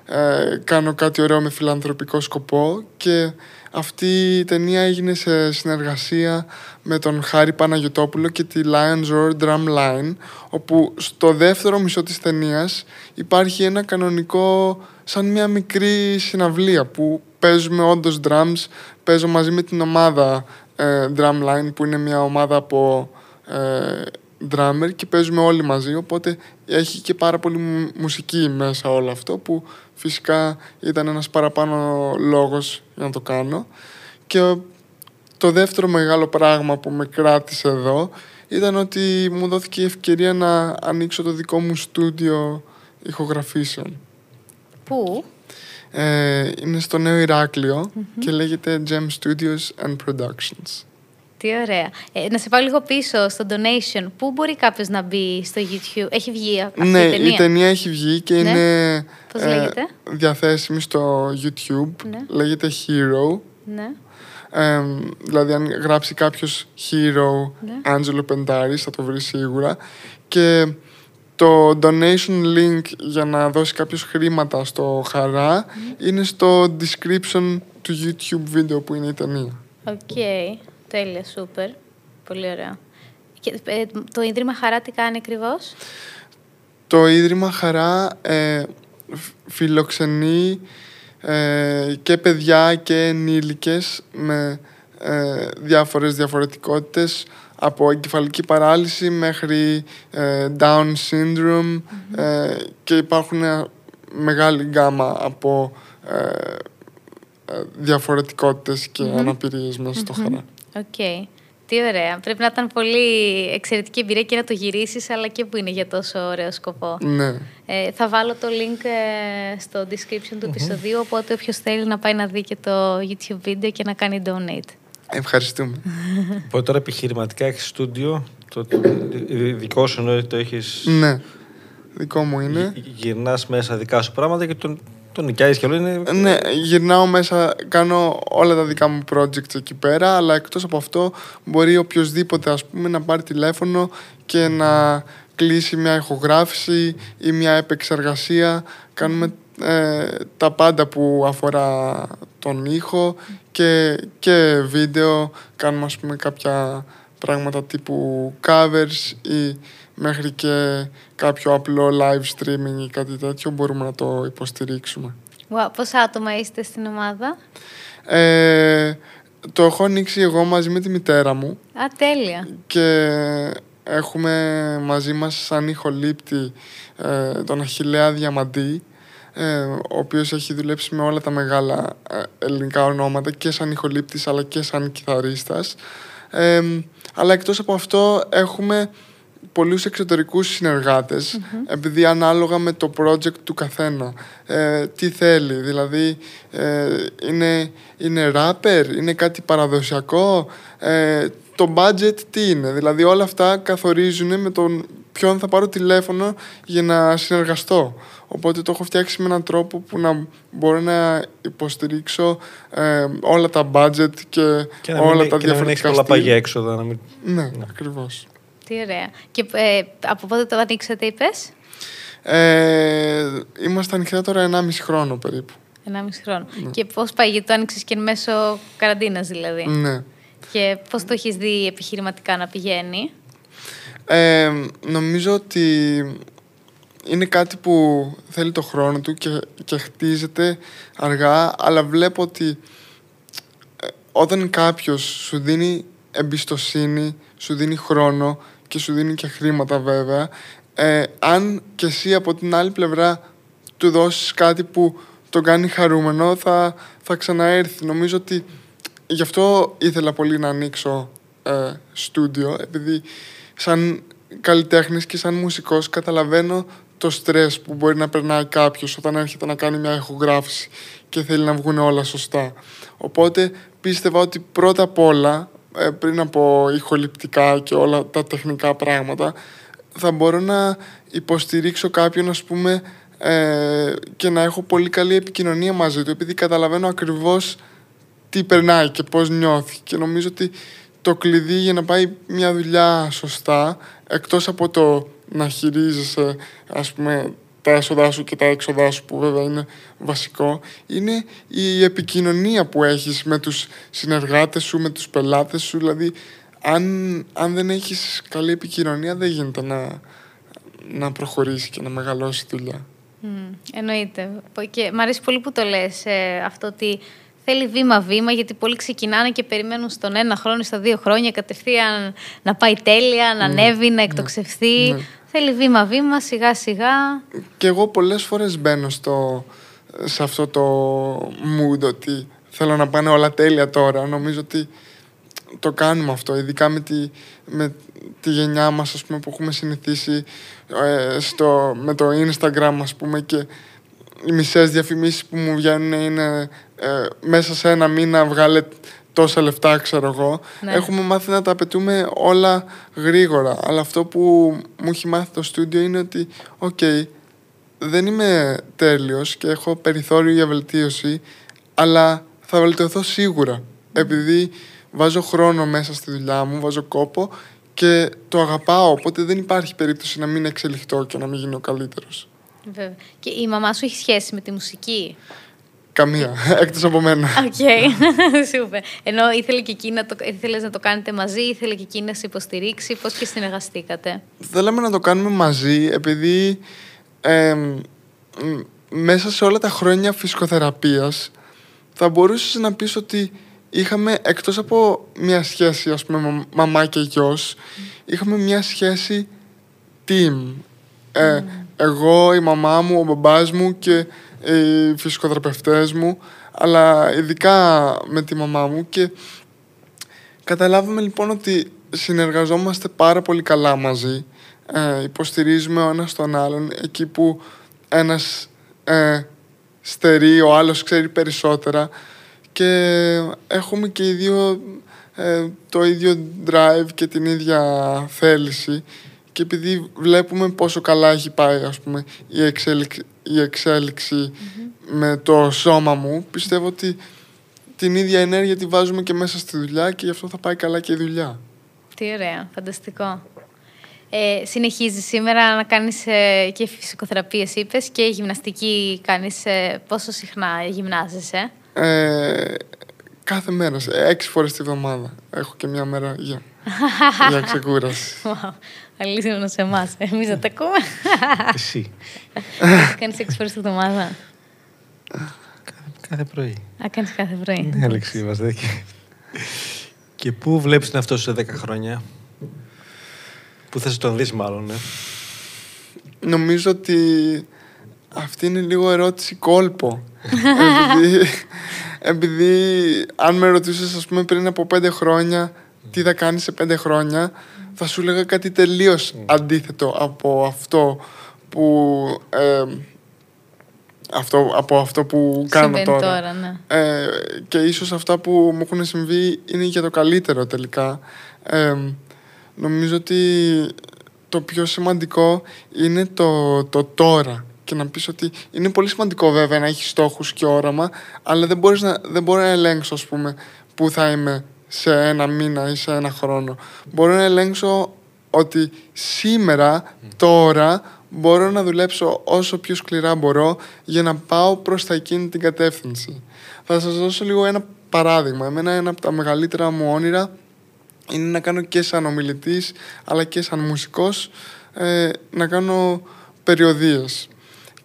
ε, κάνω κάτι ωραίο με φιλανθρωπικό σκοπό και αυτή η ταινία έγινε σε συνεργασία με τον Χάρη Παναγιωτόπουλο και τη Lions Roar Drum Line όπου στο δεύτερο μισό της ταινίας υπάρχει ένα κανονικό σαν μια μικρή συναυλία που παίζουμε όντως drums. Παίζω μαζί με την ομάδα ε, Drumline που είναι μια ομάδα από ε, drummer και παίζουμε όλοι μαζί οπότε έχει και πάρα πολύ μου- μουσική μέσα όλο αυτό που φυσικά ήταν ένας παραπάνω λόγος για να το κάνω και το δεύτερο μεγάλο πράγμα που με κράτησε εδώ ήταν ότι μου δόθηκε η ευκαιρία να ανοίξω το δικό μου στούντιο ηχογραφήσεων. Πού; Ε, είναι στο Νέο Ηράκλειο και λέγεται Gem Studios and Productions. Τι ωραία. Ε, να σε πάω λίγο πίσω στο donation. Πού μπορεί κάποιος να μπει στο YouTube; Έχει βγει αυτή ναι, η ταινία; η ταινία έχει βγει και Ναι. είναι ε, Πώς λέγεται; διαθέσιμη στο YouTube. Ναι. Λέγεται Hero. Ναι. Ε, δηλαδή αν γράψει κάποιος Hero Ναι. Άντζελο Πεντάρης θα το βρει σίγουρα και το donation link για να δώσει κάποιος χρήματα στο Χαρά είναι στο description του YouTube βίντεο που είναι η ταινία. Οκ. Τέλεια, σούπερ. Πολύ ωραία. Και, ε, το Ίδρυμα Χαρά τι κάνει ακριβώς; Το Ίδρυμα Χαρά ε, φ- φιλοξενεί ε, και παιδιά και ενήλικες με ε, διάφορες διαφορετικότητες από εγκεφαλική παράλυση μέχρι ε, Down syndrome ε, και υπάρχουν ε, μεγάλη γκάμα από ε, ε, διαφορετικότητες και αναπηρίες μέσα στο Χαρά. Οκ. Τι ωραία. Πρέπει να ήταν πολύ εξαιρετική εμπειρία και να το γυρίσεις, αλλά και που είναι για τόσο ωραίο σκοπό. Ναι. Ε, θα βάλω το link ε, στο description του επεισοδίου, οπότε όποιος θέλει να πάει να δει και το YouTube βίντεο και να κάνει donate. Ευχαριστούμε. Οπότε τώρα επιχειρηματικά έχεις στούντιο. Το, το, δικό σου εννοεί το έχεις. ναι. Δικό μου είναι. Γυρνάς μέσα δικά σου πράγματα και τον, τον νοικιάζει και όλο είναι. Ναι, γυρνάω μέσα, κάνω όλα τα δικά μου projects εκεί πέρα, αλλά εκτός από αυτό μπορεί οποιοδήποτε ας πούμε να πάρει τηλέφωνο και να κλείσει μια ηχογράφηση ή μια επεξεργασία. Κάνουμε ε, τα πάντα που αφορά τον ήχο και, και βίντεο. Κάνουμε ας πούμε κάποια πράγματα τύπου covers ή μέχρι και κάποιο απλό live streaming ή κάτι τέτοιο μπορούμε να το υποστηρίξουμε. Wow, πόσα άτομα είστε στην ομάδα; Ε, το έχω ανοίξει εγώ μαζί με τη μητέρα μου Α, τέλεια. και έχουμε μαζί μας σαν ηχολήπτη ε, τον Αχιλέα Διαμαντή ε, ο οποίος έχει δουλέψει με όλα τα μεγάλα ε, ελληνικά ονόματα και σαν ηχολήπτης αλλά και σαν κιθαρίστας ε, αλλά εκτός από αυτό έχουμε πολλούς εξωτερικούς συνεργάτες, επειδή ανάλογα με το project του καθένα ε, τι θέλει δηλαδή ε, είναι, είναι rapper, είναι κάτι παραδοσιακό ε, το budget τι είναι δηλαδή όλα αυτά καθορίζουν με τον ποιον θα πάρω τηλέφωνο για να συνεργαστώ οπότε το έχω φτιάξει με έναν τρόπο που να μπορώ να υποστηρίξω ε, όλα τα budget και, Και να όλα μην, τα και να μην έχεις διαφορετικά πολλά στυλ. παγιά έξοδα. Να μην... Ναι, ακριβώς. Τι ωραία. Και ε, από πότε το ανοίξατε, είπες; Ε, είμαστε ανοιχτά τώρα 1,5 χρόνο περίπου. 1,5 χρόνο. Και πώς πάει, γιατί το άνοιξες και εν μέσω καραντίνας δηλαδή. Ναι. Και πώς το έχεις δει επιχειρηματικά να πηγαίνει; Ε, νομίζω ότι είναι κάτι που θέλει το χρόνο του και, και χτίζεται αργά, αλλά βλέπω ότι ε, όταν κάποιος σου δίνει εμπιστοσύνη, σου δίνει χρόνο και σου δίνει και χρήματα βέβαια. Ε, αν και εσύ από την άλλη πλευρά του δώσεις κάτι που τον κάνει χαρούμενο, θα, θα ξαναέρθει. Νομίζω ότι γι' αυτό ήθελα πολύ να ανοίξω ε, στούντιο, επειδή σαν καλλιτέχνης και σαν μουσικός καταλαβαίνω το στρες που μπορεί να περνάει κάποιος όταν έρχεται να κάνει μια ηχογράφηση και θέλει να βγουν όλα σωστά. Οπότε πίστευα ότι πρώτα απ' όλα, ε, πριν από ηχοληπτικά και όλα τα τεχνικά πράγματα, θα μπορώ να υποστηρίξω κάποιον, ας πούμε, ε, και να έχω πολύ καλή επικοινωνία μαζί του, επειδή καταλαβαίνω ακριβώς τι περνάει και πώς νιώθει. Και νομίζω ότι το κλειδί για να πάει μια δουλειά σωστά, εκτός από το να χειρίζεσαι, ας πούμε, τα έσοδά σου και τα έξοδά σου που βέβαια είναι βασικό είναι η επικοινωνία που έχεις με τους συνεργάτες σου, με τους πελάτες σου δηλαδή αν, αν δεν έχεις καλή επικοινωνία δεν γίνεται να, να προχωρήσει και να μεγαλώσει τη δουλειά. Mm, εννοείται. Και μ' αρέσει πολύ που το λες ε, αυτό ότι θέλει βήμα-βήμα, γιατί πολλοί ξεκινάνε και περιμένουν στον ένα χρόνο, στα δύο χρόνια κατευθείαν να πάει τέλεια, να ναι. ανέβει, να εκτοξευθεί. Ναι. Θέλει βήμα-βήμα, σιγά-σιγά. Και εγώ πολλές φορές μπαίνω στο, σε αυτό το mood ότι θέλω να πάνε όλα τέλεια τώρα. Νομίζω ότι το κάνουμε αυτό, ειδικά με τη, με τη γενιά μας ας πούμε, που έχουμε συνηθίσει ε, στο, με το Instagram ας πούμε και οι μισές διαφημίσεις που μου βγαίνουν είναι ε, μέσα σε ένα μήνα βγάλε τόσα λεφτά, ξέρω εγώ. Ναι. Έχουμε μάθει να τα απαιτούμε όλα γρήγορα. Αλλά αυτό που μου έχει μάθει το στούντιο είναι ότι, οκ, δεν είμαι τέλειος και έχω περιθώριο για βελτίωση, αλλά θα βελτιωθώ σίγουρα. Επειδή βάζω χρόνο μέσα στη δουλειά μου, βάζω κόπο και το αγαπάω, οπότε δεν υπάρχει περίπτωση να μην εξελιχθώ και να μην γίνω καλύτερος. Βέβαια. Και η μαμά σου έχει σχέση με τη μουσική; Καμία, εκτός από μένα. Οκ, σούπερ. Ενώ ήθελε και εκείνη να το, ήθελες να το κάνετε μαζί, ήθελε και εκείνη να σε υποστηρίξει, πώς και συνεργαστήκατε; Θέλαμε να το κάνουμε μαζί, επειδή μέσα σε όλα τα χρόνια φυσικοθεραπείας θα μπορούσες να πεις ότι είχαμε, εκτός από μια σχέση, ας πούμε, μαμά και γιος, είχαμε μια σχέση team. Ε, εγώ, η μαμά μου, ο μπαμπάς μου και οι φυσικοθεραπευτές μου, αλλά ειδικά με τη μαμά μου και καταλάβαμε λοιπόν ότι συνεργαζόμαστε πάρα πολύ καλά μαζί, ε, υποστηρίζουμε ο ένας τον άλλον, εκεί που ένας ε, στερεί, ο άλλος ξέρει περισσότερα και έχουμε και οι δύο ε, το ίδιο drive και την ίδια θέληση και επειδή βλέπουμε πόσο καλά έχει πάει ας πούμε, η εξέλιξη, η εξελιξη με το σώμα μου, πιστεύω ότι την ίδια ενέργεια τη βάζουμε και μέσα στη δουλειά και γι' αυτό θα πάει καλά και η δουλειά. Τι ωραία, φανταστικό. Ε, συνεχίζεις σήμερα να κάνεις ε, και φυσικοθεραπείες, είπες, και γυμναστική κάνεις ε, πόσο συχνά γυμνάζεσαι; Ε, κάθε μέρα, έξι φορές τη βδομάδα. Έχω και μια μέρα για, για ξεκούραση. Wow. Αλήθεια σε εμάς. Εμείς δεν τα ακούμε. Εσύ. Κάνει έξι φορέ τη βδομάδα. Κάθε πρωί. Α, κάνεις κάθε πρωί. Ναι, Αλεξή, είμαστε. Και πού βλέπεις τον αυτό σου σε 10 χρόνια; Πού θα τον δεις, μάλλον, ναι. Νομίζω ότι αυτή είναι λίγο ερώτηση κόλπο. επειδή, επειδή αν με ρωτούσες, ας πούμε, πριν από πέντε χρόνια, τι θα κάνεις σε πέντε χρόνια, θα σου έλεγα κάτι τελείως αντίθετο από αυτό που... Ε, αυτό, από αυτό που κάνω τώρα. τώρα ναι. ε, και ίσως αυτά που μου έχουν συμβεί είναι για το καλύτερο τελικά. Ε, νομίζω ότι το πιο σημαντικό είναι το, το τώρα. Και να πεις ότι είναι πολύ σημαντικό βέβαια να έχεις στόχους και όραμα, αλλά δεν, μπορείς να, δεν μπορώ να ελέγξω, ας πούμε, πού θα είμαι σε ένα μήνα ή σε ένα χρόνο. Μπορώ να ελέγξω ότι σήμερα, τώρα, μπορώ να δουλέψω όσο πιο σκληρά μπορώ για να πάω προς τα εκείνη την κατεύθυνση. Θα σας δώσω λίγο ένα παράδειγμα. Εμένα ένα από τα μεγαλύτερα μου όνειρα είναι να κάνω και σαν ομιλητής αλλά και σαν μουσικός ε, να κάνω περιοδίες.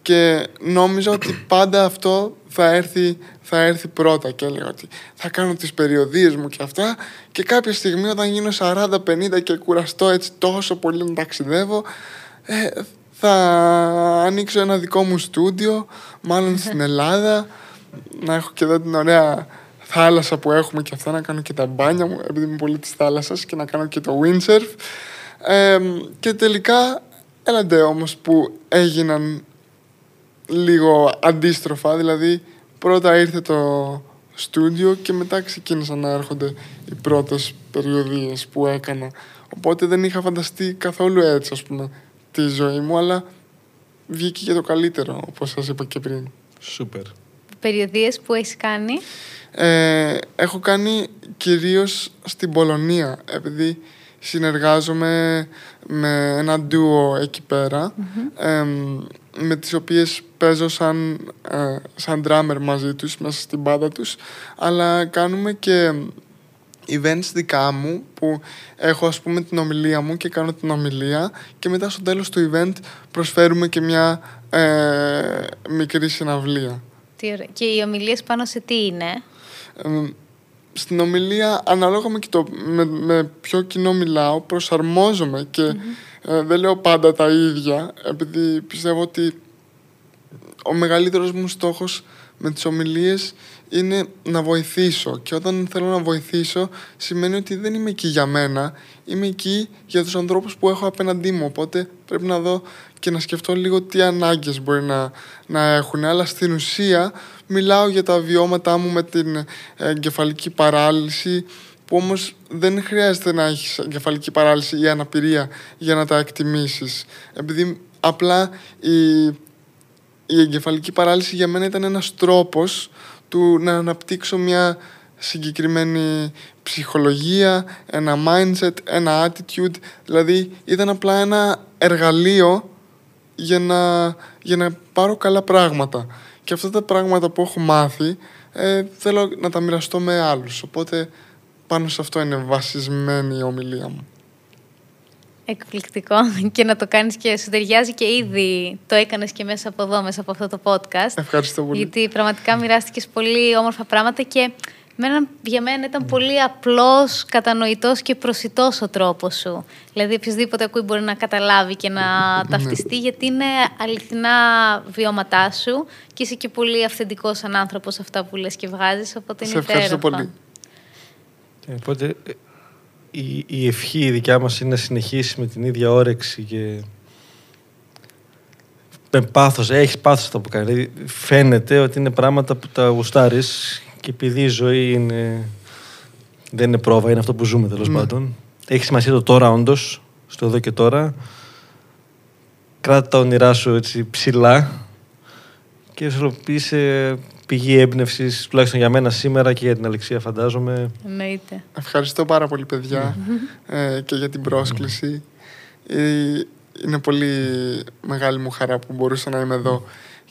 και νόμιζα ότι πάντα αυτό θα έρθει, θα έρθει πρώτα και έλεγα ότι θα κάνω τις περιοδίες μου και αυτά και κάποια στιγμή όταν γίνω 40-50 και κουραστώ έτσι τόσο πολύ να ταξιδεύω ε, θα ανοίξω ένα δικό μου στούντιο μάλλον στην Ελλάδα να έχω και εδώ την ωραία θάλασσα που έχουμε και αυτά να κάνω και τα μπάνια μου επειδή είμαι πολύ της θάλασσας και να κάνω και το windsurf. Ε, και τελικά έλαντε όμως που έγιναν λίγο αντίστροφα, δηλαδή πρώτα ήρθε το στούντιο και μετά ξεκίνησαν να έρχονται οι πρώτες περιοδίες που έκανα. Οπότε δεν είχα φανταστεί καθόλου έτσι, ας πούμε, τη ζωή μου, αλλά βγήκε και το καλύτερο, όπως σας είπα και πριν. Σούπερ. Περιοδίες που έχεις κάνει; Ε, έχω κάνει κυρίως στην Πολωνία, επειδή συνεργάζομαι με ένα ντουο εκεί με τις οποίες παίζω σαν, ε, σαν drummer μαζί τους, μέσα στην πάντα τους, αλλά κάνουμε και events δικά μου που έχω ας πούμε την ομιλία μου και κάνω την ομιλία και μετά στο τέλος του event προσφέρουμε και μια ε, μικρή συναυλία. Τι ωραία. Και οι ομιλίες πάνω σε τι είναι; Στην ομιλία, ανάλογα με, το, με, με ποιο κοινό μιλάω, προσαρμόζομαι και ε, δεν λέω πάντα τα ίδια, επειδή πιστεύω ότι ο μεγαλύτερος μου στόχος με τις ομιλίες είναι να βοηθήσω. Και όταν θέλω να βοηθήσω σημαίνει ότι δεν είμαι εκεί για μένα, είμαι εκεί για τους ανθρώπους που έχω απέναντί μου, οπότε πρέπει να δω και να σκεφτώ λίγο τι ανάγκες μπορεί να, να έχουν, αλλά στην ουσία μιλάω για τα βιώματά μου με την εγκεφαλική παράλυση που όμως δεν χρειάζεται να έχεις εγκεφαλική παράλυση ή αναπηρία για να τα εκτιμήσεις επειδή απλά η, η εγκεφαλική παράλυση για μένα ήταν ένας τρόπος του να αναπτύξω μια συγκεκριμένη ψυχολογία, ένα mindset, ένα attitude. Δηλαδή ήταν απλά ένα εργαλείο για να, για να πάρω καλά πράγματα. Και αυτά τα πράγματα που έχω μάθει ε, θέλω να τα μοιραστώ με άλλους. Οπότε πάνω σε αυτό είναι βασισμένη η ομιλία μου. Εκπληκτικό και να το κάνεις και σου ταιριάζει και ήδη το έκανες και μέσα από εδώ, μέσα από αυτό το podcast. Ευχαριστώ πολύ. Γιατί πραγματικά μοιράστηκες πολύ όμορφα πράγματα και Μένα, για μένα ήταν πολύ απλός, κατανοητός και προσιτός ο τρόπος σου. Δηλαδή, οποιοδήποτε ακούει μπορεί να καταλάβει και να ναι. ταυτιστεί, γιατί είναι αληθινά βιώματά σου και είσαι και πολύ αυθεντικός σαν άνθρωπος αυτά που λες και βγάζεις, οπότε είναι Σε ευχαριστώ πολύ. Ε, οπότε, η, η ευχή η δικιά μας είναι να συνεχίσεις με την ίδια όρεξη και με πάθος, έχεις πάθος αυτό που κάνεις. Δηλαδή, φαίνεται ότι είναι πράγματα που τα γουστάρεις και επειδή η ζωή είναι... δεν είναι πρόβα, είναι αυτό που ζούμε τέλος mm. πάντων. Έχει σημασία το τώρα, όντως, στο εδώ και τώρα. Κράτα τα όνειρά σου έτσι ψηλά και σε πηγή έμπνευσης, τουλάχιστον για μένα σήμερα και για την Αλεξία, φαντάζομαι. Εννοείται. Ευχαριστώ πάρα πολύ, παιδιά, ε, και για την πρόσκληση. Ε, είναι πολύ μεγάλη μου χαρά που μπορούσα να είμαι εδώ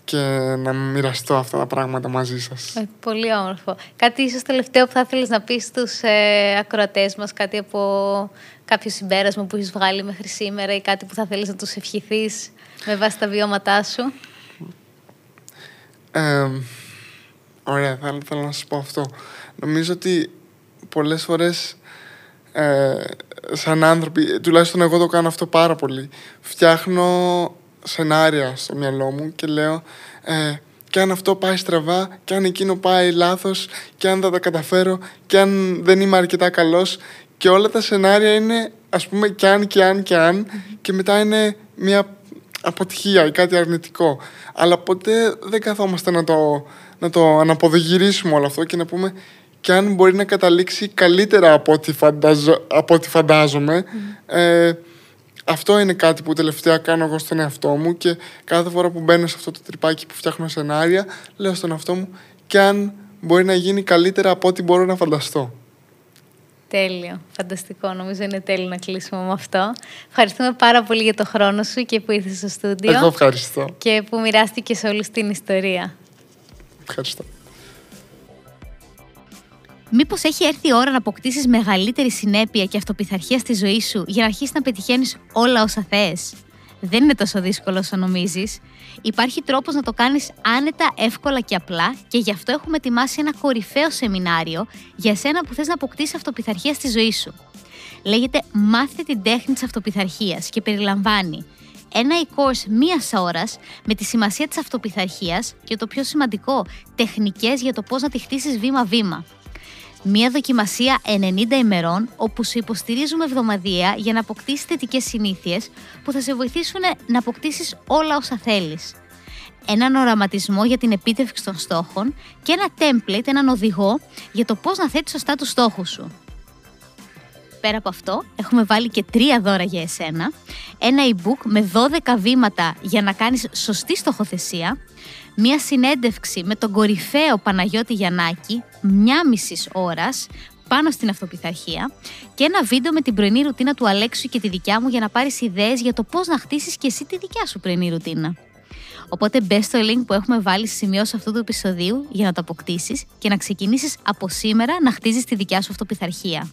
και να μοιραστώ αυτά τα πράγματα μαζί σας. Ε, πολύ όμορφο. Κάτι ίσως τελευταίο που θα ήθελες να πεις στους ε, ακροατές μας, κάτι από κάποιο συμπέρασμα που έχεις βγάλει μέχρι σήμερα ή κάτι που θα θέλεις να τους ευχηθείς με βάση τα βιώματά σου; Ε, ωραία, θα ήθελα να σας πω αυτό. Νομίζω ότι πολλές φορές ε, σαν άνθρωποι, τουλάχιστον εγώ το κάνω αυτό πάρα πολύ, φτιάχνω σενάρια στο μυαλό μου και λέω ε, και αν αυτό πάει στραβά και αν εκείνο πάει λάθος και αν δεν τα καταφέρω και αν δεν είμαι αρκετά καλός και όλα τα σενάρια είναι ας πούμε και αν και αν και αν και μετά είναι μια αποτυχία ή κάτι αρνητικό. Αλλά ποτέ δεν καθόμαστε να το, να το αναποδογυρίσουμε όλο αυτό και να πούμε και αν μπορεί να καταλήξει καλύτερα από ό,τι, φαντάζω, από ό,τι φαντάζομαι ε, αυτό είναι κάτι που τελευταία κάνω εγώ στον εαυτό μου και κάθε φορά που μπαίνω σε αυτό το τρυπάκι που φτιάχνω σενάρια, λέω στον εαυτό μου και αν μπορεί να γίνει καλύτερα από ό,τι μπορώ να φανταστώ. Τέλειο. Φανταστικό. Νομίζω είναι τέλειο να κλείσουμε με αυτό. Ευχαριστούμε πάρα πολύ για το χρόνο σου και που ήρθες στο στούντιο. Εγώ ευχαριστώ. Και που μοιράστηκες όλη την ιστορία. Ευχαριστώ. Μήπως έχει έρθει η ώρα να αποκτήσεις μεγαλύτερη συνέπεια και αυτοπιθαρχία στη ζωή σου για να αρχίσεις να πετυχαίνεις όλα όσα θες; δεν είναι τόσο δύσκολο όσο νομίζεις. Υπάρχει τρόπος να το κάνεις άνετα, εύκολα και απλά και γι' αυτό έχουμε ετοιμάσει ένα κορυφαίο σεμινάριο για σένα που θες να αποκτήσεις αυτοπιθαρχία στη ζωή σου. Λέγεται Μάθε την τέχνη της αυτοπιθαρχίας και περιλαμβάνει ένα e-course μίας ώρας με τη σημασία της αυτοπιθαρχίας και το πιο σημαντικό, τεχνικές για το πώς να τη χτίσεις βήμα-βήμα. Μία δοκιμασία 90 ημερών όπου σε υποστηρίζουμε εβδομαδιαία για να αποκτήσεις θετικές συνήθειες που θα σε βοηθήσουν να αποκτήσεις όλα όσα θέλεις. Έναν οραματισμό για την επίτευξη των στόχων και ένα template, έναν οδηγό για το πώς να θέτεις σωστά τους στόχους σου. Πέρα από αυτό, έχουμε βάλει και τρία δώρα για εσένα. Ένα e-book με 12 βήματα για να κάνεις σωστή στοχοθεσία. Μία συνέντευξη με τον κορυφαίο Παναγιώτη Γιαννάκη, μια μισής ώρας, πάνω στην αυτοπιθαρχία και ένα βίντεο με την πρωινή ρουτίνα του Αλέξου και τη δικιά μου για να πάρεις ιδέες για το πώς να χτίσεις και εσύ τη δικιά σου πρωινή ρουτίνα. Οπότε μπες στο link που έχουμε βάλει στη σημειώση αυτού του επεισοδίου για να το αποκτήσεις και να ξεκινήσεις από σήμερα να χτίζεις τη δικιά σου αυτοπιθαρχία.